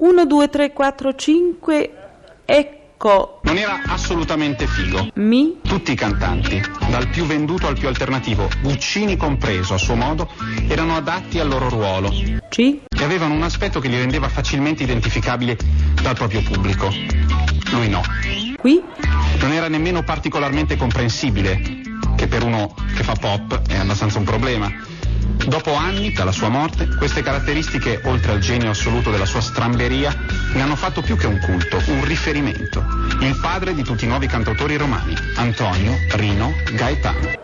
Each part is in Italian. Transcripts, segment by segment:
1, 2, 3, 4, 5, ecco, Non era assolutamente figo. mi, Tutti i cantanti, dal più venduto al più alternativo, Guccini compreso a suo modo, erano adatti al loro ruolo ci, e avevano un aspetto che li rendeva facilmente identificabili dal proprio pubblico. Lui no. qui, Non era nemmeno particolarmente comprensibile, che per uno che fa pop è abbastanza un problema. Dopo anni dalla sua morte, queste caratteristiche, oltre al genio assoluto della sua stramberia, ne hanno fatto più che un culto, un riferimento. Il padre di tutti i nuovi cantautori romani, Antonio Rino Gaetano.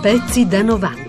Pezzi da 90.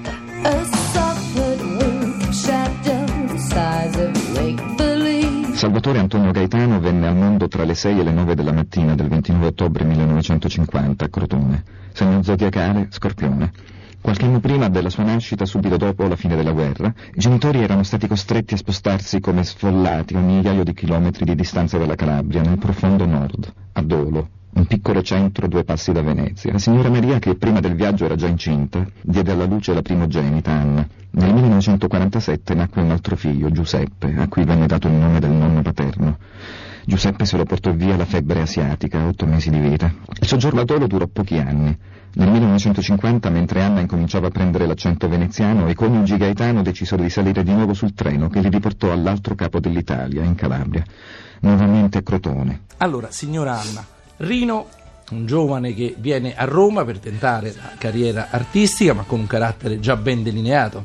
Salvatore Antonio Gaetano venne al mondo tra le 6 e le 9 della mattina del 29 ottobre 1950 a Crotone, segno zodiacale Scorpione. Qualche anno prima della sua nascita, subito dopo la fine della guerra, i genitori erano stati costretti a spostarsi come sfollati a un migliaio di chilometri di distanza dalla Calabria, nel profondo nord, a Dolo, un piccolo centro due passi da Venezia. La signora Maria, che prima del viaggio era già incinta, diede alla luce la primogenita, Anna. Nel 1947 nacque un altro figlio, Giuseppe, a cui venne dato il nome del nonno paterno. Giuseppe se lo portò via la febbre asiatica, otto mesi di vita. Il soggiorno a Dolo durò pochi anni. Nel 1950, mentre Anna incominciava a prendere l'accento veneziano, i coniugi Gaetano decisero di salire di nuovo sul treno che li riportò all'altro capo dell'Italia, in Calabria, nuovamente a Crotone. Allora, signora Anna, Rino, un giovane che viene a Roma per tentare la carriera artistica, ma con un carattere già ben delineato.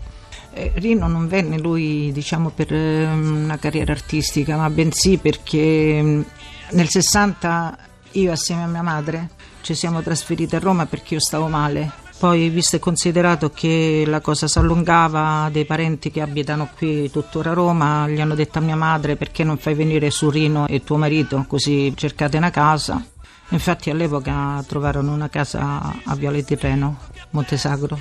Eh, Rino non venne lui diciamo per eh, una carriera artistica ma bensì perché mm, nel 60 io assieme a mia madre ci siamo trasferiti a Roma perché io stavo male. Poi visto e considerato che la cosa si allungava dei parenti che abitano qui tuttora a Roma gli hanno detto a mia madre perché non fai venire su Rino e tuo marito? Così cercate una casa infatti all'epoca trovarono una casa a Viale Tirreno Montesagro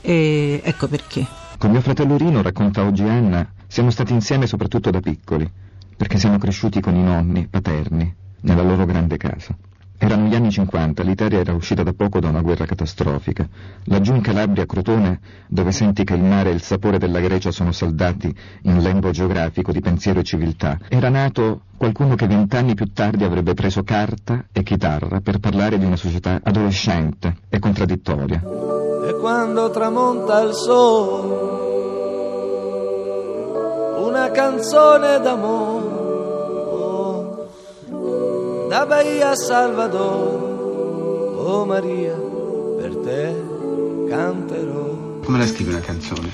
e ecco perché Con mio fratello Rino, racconta oggi Anna, siamo stati insieme soprattutto da piccoli, perché siamo cresciuti con i nonni paterni, nella loro grande casa. Erano gli anni 50, l'Italia era uscita da poco da una guerra catastrofica. Laggiù in Calabria, Crotone, dove senti che il mare e il sapore della Grecia sono saldati in lembo geografico di pensiero e civiltà, era nato qualcuno che vent'anni più tardi avrebbe preso carta e chitarra per parlare di una società adolescente e contraddittoria. E quando tramonta il sole, una canzone d'amore, da Bahia a Salvador, oh Maria, per te canterò. Come la scrivi una canzone?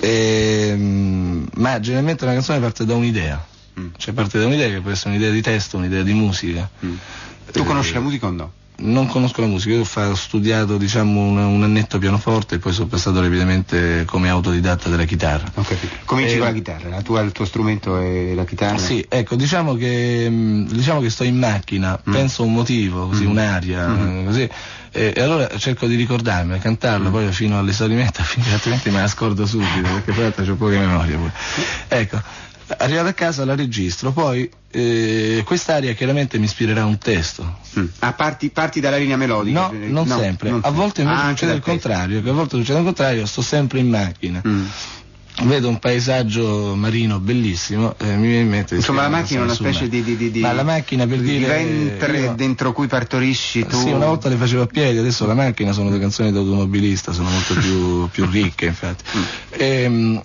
Ehm, ma generalmente una canzone parte da un'idea, Mm. cioè parte da un'idea che può essere un'idea di testo, un'idea di musica. Tu Eh, conosci la musica o no? Non conosco la musica, io ho ho studiato diciamo un, un annetto pianoforte e poi sono passato rapidamente come autodidatta della chitarra. Ho capito. Cominci Eh, con la chitarra, la tua- il tuo strumento è la chitarra? Sì, ecco, diciamo che, mh, diciamo che sto in macchina, Mm. penso a un motivo, così, Mm. un'aria, Mm. così, e, e allora cerco di ricordarmi, cantarlo poi fino all'esaurimento, altrimenti me la scordo subito, perché poi l'altro c'ho poche memorie pure. Ecco, arrivato a casa la registro, poi eh, quest'aria chiaramente mi ispirerà un testo. Mm. Ah, parti, parti dalla linea melodica? No, non sempre, non a volte invece Ah, succede dal il contrario, che a volte succede il contrario, sto sempre in macchina. Mm. Vedo un paesaggio marino bellissimo e mi viene in mente di Insomma, la macchina è una specie di, di, di, di- Ma la macchina per di dire ventre io- dentro cui partorisci tu. Sì, una volta le facevo a piedi, adesso la macchina sono le canzoni d'automobilista, sono molto più, più ricche infatti. Mm.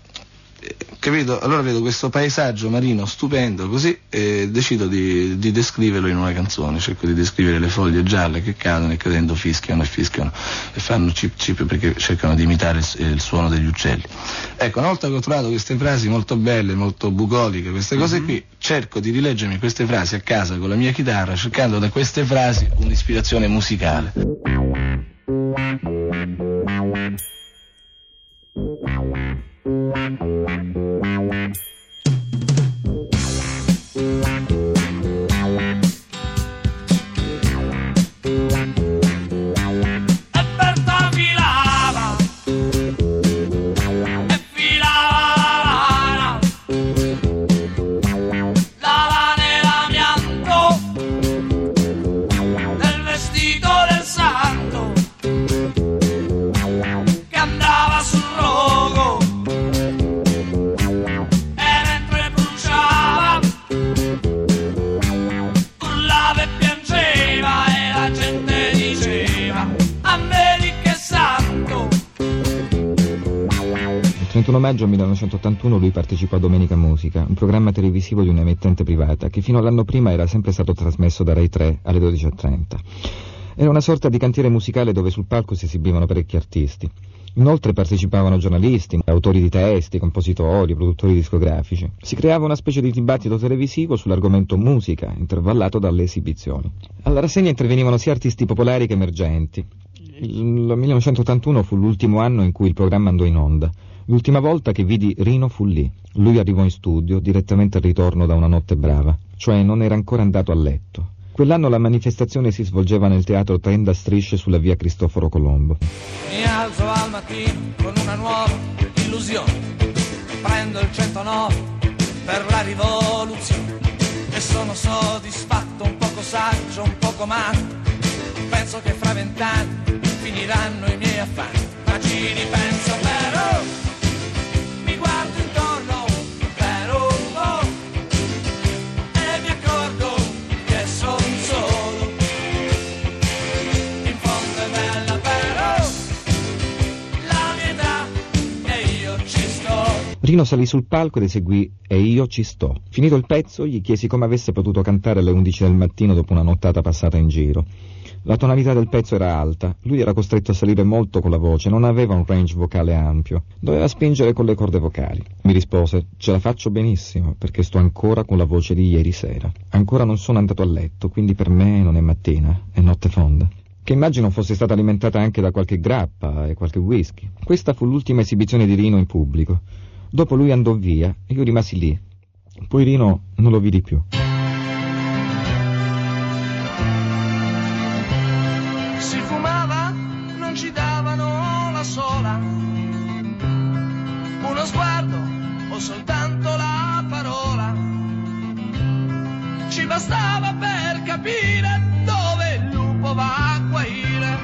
Capito? Allora vedo questo paesaggio marino stupendo così e decido di, di descriverlo in una canzone, cerco di descrivere le foglie gialle che cadono e cadendo fischiano e fischiano e fanno cip cip perché cercano di imitare il, il suono degli uccelli. Ecco, una volta che ho trovato queste frasi molto belle, molto bucoliche, queste cose Mhm. qui, cerco di rileggermi queste frasi a casa con la mia chitarra, cercando da queste frasi un'ispirazione musicale. 31 maggio 1981 lui partecipò a Domenica Musica, un programma televisivo di un'emittente privata che fino all'anno prima era sempre stato trasmesso da Rai 3 alle 12.30. Era una sorta di cantiere musicale dove sul palco si esibivano parecchi artisti. Inoltre partecipavano giornalisti, autori di testi, compositori, produttori discografici. Si creava una specie di dibattito televisivo sull'argomento musica, intervallato dalle esibizioni. Alla rassegna intervenivano sia artisti popolari che emergenti. Il 1981 fu l'ultimo anno in cui il programma andò in onda. L'ultima volta che vidi Rino fu lì. Lui arrivò in studio direttamente al ritorno da una notte brava, cioè non era ancora andato a letto. Quell'anno la manifestazione si svolgeva nel teatro Tenda Strisce sulla via Cristoforo Colombo. Mi alzo al mattino con una nuova illusione. Prendo il 109 per la rivoluzione. E sono soddisfatto, un poco saggio, un poco matto. Penso che fra vent'anni finiranno i miei affanni. Ma ci ripenso però. Mi guardo intorno per un po'. E mi accorgo che son solo. In fondo è bella però. La mia e io ci sto. Rino salì sul palco ed eseguì E io ci sto. Finito il pezzo, gli chiesi come avesse potuto cantare alle 11 del mattino dopo una nottata passata in giro. La tonalità del pezzo era alta, lui era costretto a salire molto con la voce, non aveva un range vocale ampio, doveva spingere con le corde vocali. Mi rispose, ce la faccio benissimo, perché sto ancora con la voce di ieri sera. Ancora non sono andato a letto, quindi per me non è mattina, è notte fonda. Che immagino fosse stata alimentata anche da qualche grappa e qualche whisky. Questa fu l'ultima esibizione di Rino in pubblico. Dopo lui andò via e io rimasi lì. Poi Rino non lo vidi più. Bastava per capire dove il lupo va a guaire.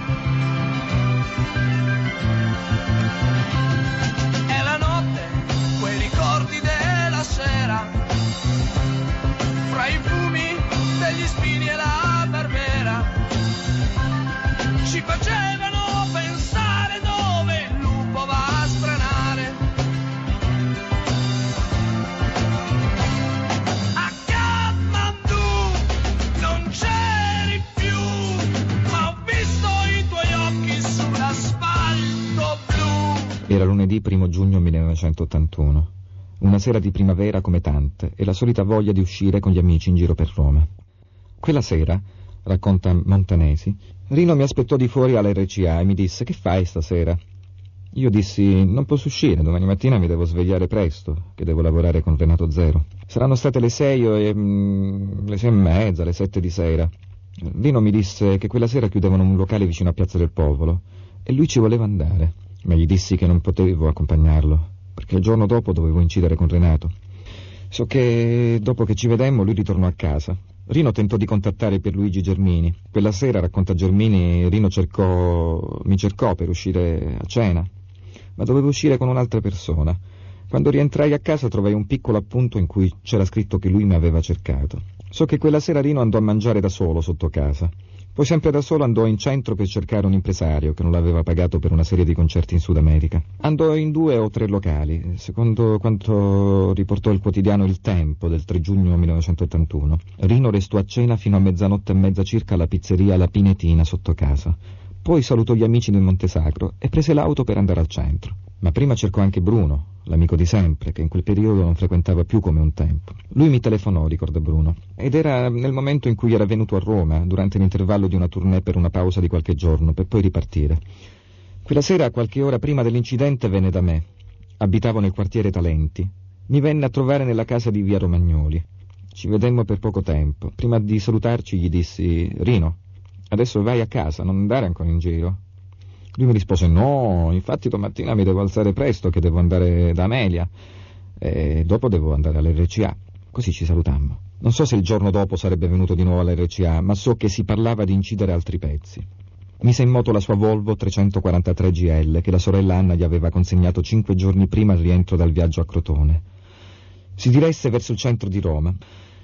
Lunedì 1 giugno 1981. Una sera di primavera come tante e la solita voglia di uscire con gli amici in giro per Roma. Quella sera, racconta Montanesi, Rino mi aspettò di fuori all'RCA e mi disse che fai stasera? Io dissi non posso uscire, domani mattina mi devo svegliare presto, che devo lavorare con Renato Zero. Saranno state le sei e... mm, le sei e mezza, le sette di sera. Rino mi disse che quella sera chiudevano un locale vicino a Piazza del Popolo e lui ci voleva andare, ma gli dissi che non potevo accompagnarlo, perché il giorno dopo dovevo incidere con Renato. So che dopo che ci vedemmo lui ritornò a casa. Rino tentò di contattare Pierluigi Germini. Quella sera, racconta Germini, Rino cercò, mi cercò per uscire a cena, ma dovevo uscire con un'altra persona. Quando rientrai a casa trovai un piccolo appunto in cui c'era scritto che lui mi aveva cercato. So che quella sera Rino andò a mangiare da solo sotto casa. Poi sempre da solo andò in centro per cercare un impresario che non l'aveva pagato per una serie di concerti in Sud America. Andò in due o tre locali, secondo quanto riportò il quotidiano Il Tempo del 3 giugno 1981. Rino restò a cena fino a mezzanotte e mezza circa alla pizzeria La Pinetina sotto casa. Poi salutò gli amici del Montesacro e prese l'auto per andare al centro. Ma prima cercò anche Bruno, l'amico di sempre, che in quel periodo non frequentava più come un tempo. Lui mi telefonò, ricorda Bruno, ed era nel momento in cui era venuto a Roma, durante l'intervallo di una tournée per una pausa di qualche giorno, per poi ripartire. Quella sera, qualche ora prima dell'incidente, venne da me. Abitavo nel quartiere Talenti. Mi venne a trovare nella casa di via Romagnoli. Ci vedemmo per poco tempo. Prima di salutarci gli dissi, Rino, adesso vai a casa, non andare ancora in giro. Lui mi rispose no, infatti domattina mi devo alzare presto che devo andare da Amelia e dopo devo andare all'RCA. Così ci salutammo. Non so se il giorno dopo sarebbe venuto di nuovo all'RCA, ma so che si parlava di incidere altri pezzi. Mise in moto la sua Volvo 343 GL che la sorella Anna gli aveva consegnato cinque giorni prima il rientro dal viaggio a Crotone. Si diresse verso il centro di Roma.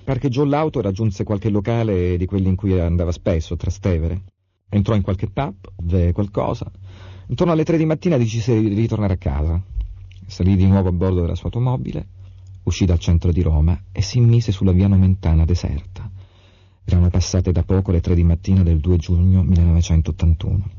Parcheggiò l'auto e raggiunse qualche locale di quelli in cui andava spesso, Trastevere. Entrò in qualche pub, beve qualcosa. Intorno alle tre di mattina decise di ritornare a casa. Salì di nuovo a bordo della sua automobile, uscì dal centro di Roma e si immise sulla via Nomentana deserta. Erano passate da poco le tre di mattina del 2 giugno 1981.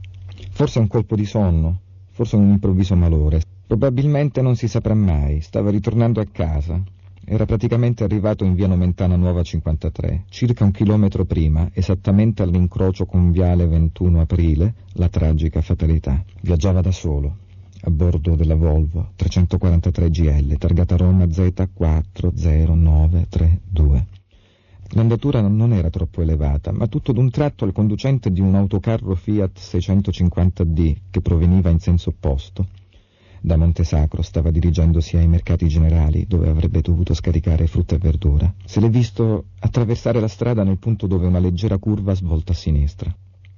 Forse un colpo di sonno, forse un improvviso malore. Probabilmente non si saprà mai. Stava ritornando a casa. Era praticamente arrivato in via Nomentana Nuova 53, circa un chilometro prima, esattamente all'incrocio con viale 21 aprile, la tragica fatalità. Viaggiava da solo, a bordo della Volvo 343 GL, targata Roma Z40932. L'andatura non era troppo elevata, ma tutto d'un tratto il conducente di un autocarro Fiat 650D che proveniva in senso opposto da Montesacro stava dirigendosi ai mercati generali dove avrebbe dovuto scaricare frutta e verdura. Se l'è visto attraversare la strada nel punto dove una leggera curva svolta a sinistra.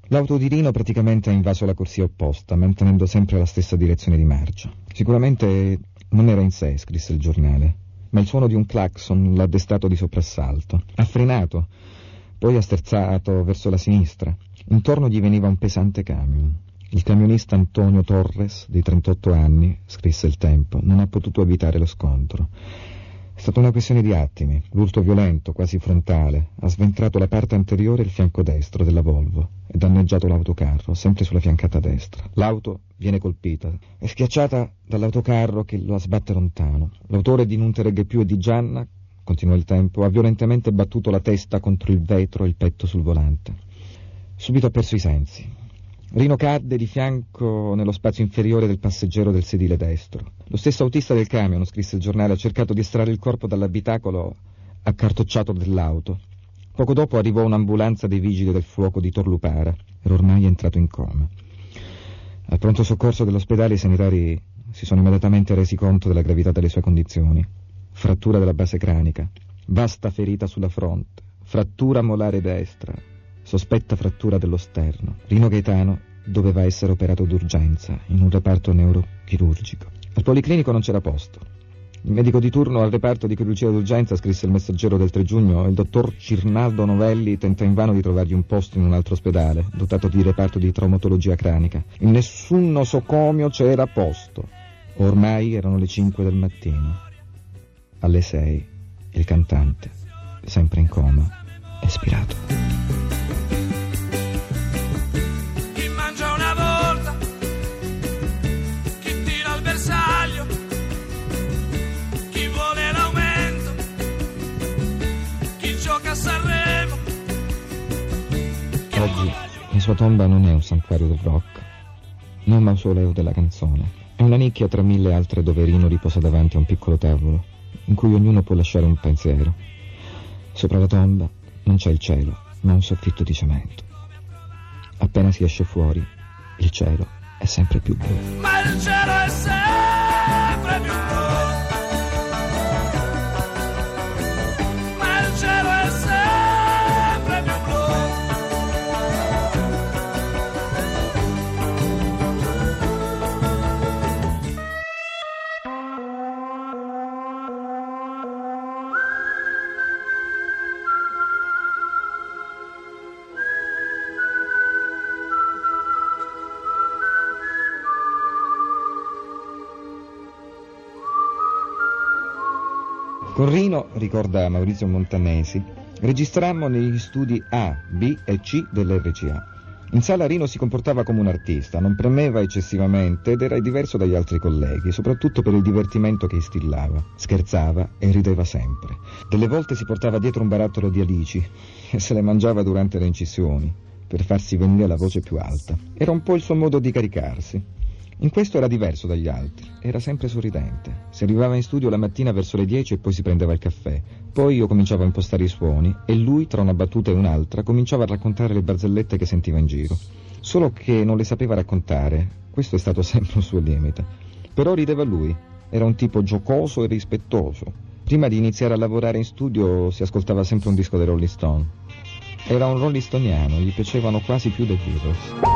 L'auto di Rino praticamente ha invaso la corsia opposta, mantenendo sempre la stessa direzione di marcia. Sicuramente non era in sé, scrisse il giornale, ma il suono di un clacson l'ha destato di soprassalto. Ha frenato, poi ha sterzato verso la sinistra. Intorno gli veniva un pesante camion. Il camionista Antonio Torres, di 38 anni, scrisse il tempo, non ha potuto evitare lo scontro. È stata una questione di attimi. L'urto violento, quasi frontale, ha sventrato la parte anteriore e il fianco destro della Volvo e danneggiato l'autocarro, sempre sulla fiancata destra. L'auto viene colpita. È schiacciata dall'autocarro che lo sbatte lontano. L'autore di Non te più e di Gianna, continua il tempo, ha violentemente battuto la testa contro il vetro e il petto sul volante. Subito ha perso i sensi. Rino cadde di fianco nello spazio inferiore del passeggero del sedile destro. Lo stesso autista del camion, scrisse il giornale, ha cercato di estrarre il corpo dall'abitacolo accartocciato dell'auto. Poco dopo arrivò un'ambulanza dei vigili del fuoco di Torlupara. Era ormai entrato in coma. Al pronto soccorso dell'ospedale i sanitari si sono immediatamente resi conto della gravità delle sue condizioni. Frattura della base cranica, vasta ferita sulla fronte, frattura molare destra, sospetta frattura dello sterno. Rino Gaetano doveva essere operato d'urgenza in un reparto neurochirurgico. Al policlinico non c'era posto. Il medico di turno al reparto di chirurgia d'urgenza scrisse il messaggero del 3 giugno il dottor Cirnaldo Novelli tenta invano di trovargli un posto in un altro ospedale, dotato di reparto di traumatologia cranica. In nessun nosocomio c'era posto. Ormai erano le 5 del mattino. Alle 6 il cantante, sempre in coma, è spirato. Oggi la sua tomba non è un santuario del rock, né un mausoleo della canzone. È una nicchia tra mille altre dove Rino riposa davanti a un piccolo tavolo, in cui ognuno può lasciare un pensiero. Sopra la tomba non c'è il cielo, ma un soffitto di cemento. Appena si esce fuori, il cielo è sempre più blu. Ma il cielo è sempre Rino, ricorda Maurizio Montanesi, registrammo negli studi A, B e C dell'RCA. In sala Rino si comportava come un artista, non premeva eccessivamente ed era diverso dagli altri colleghi, soprattutto per il divertimento che instillava. Scherzava e rideva sempre. Delle volte si portava dietro un barattolo di alici e se le mangiava durante le incisioni, per farsi venire la voce più alta. Era un po' il suo modo di caricarsi. In questo era diverso dagli altri, era sempre sorridente. Si arrivava in studio la mattina verso le 10 e poi si prendeva il caffè. Poi io cominciavo a impostare i suoni e lui, tra una battuta e un'altra, cominciava a raccontare le barzellette che sentiva in giro. Solo che non le sapeva raccontare, questo è stato sempre un suo limite. Però rideva lui, era un tipo giocoso e rispettoso. Prima di iniziare a lavorare in studio si ascoltava sempre un disco dei Rolling Stone. Era un Rolling Stoniano, gli piacevano quasi più dei Beatles.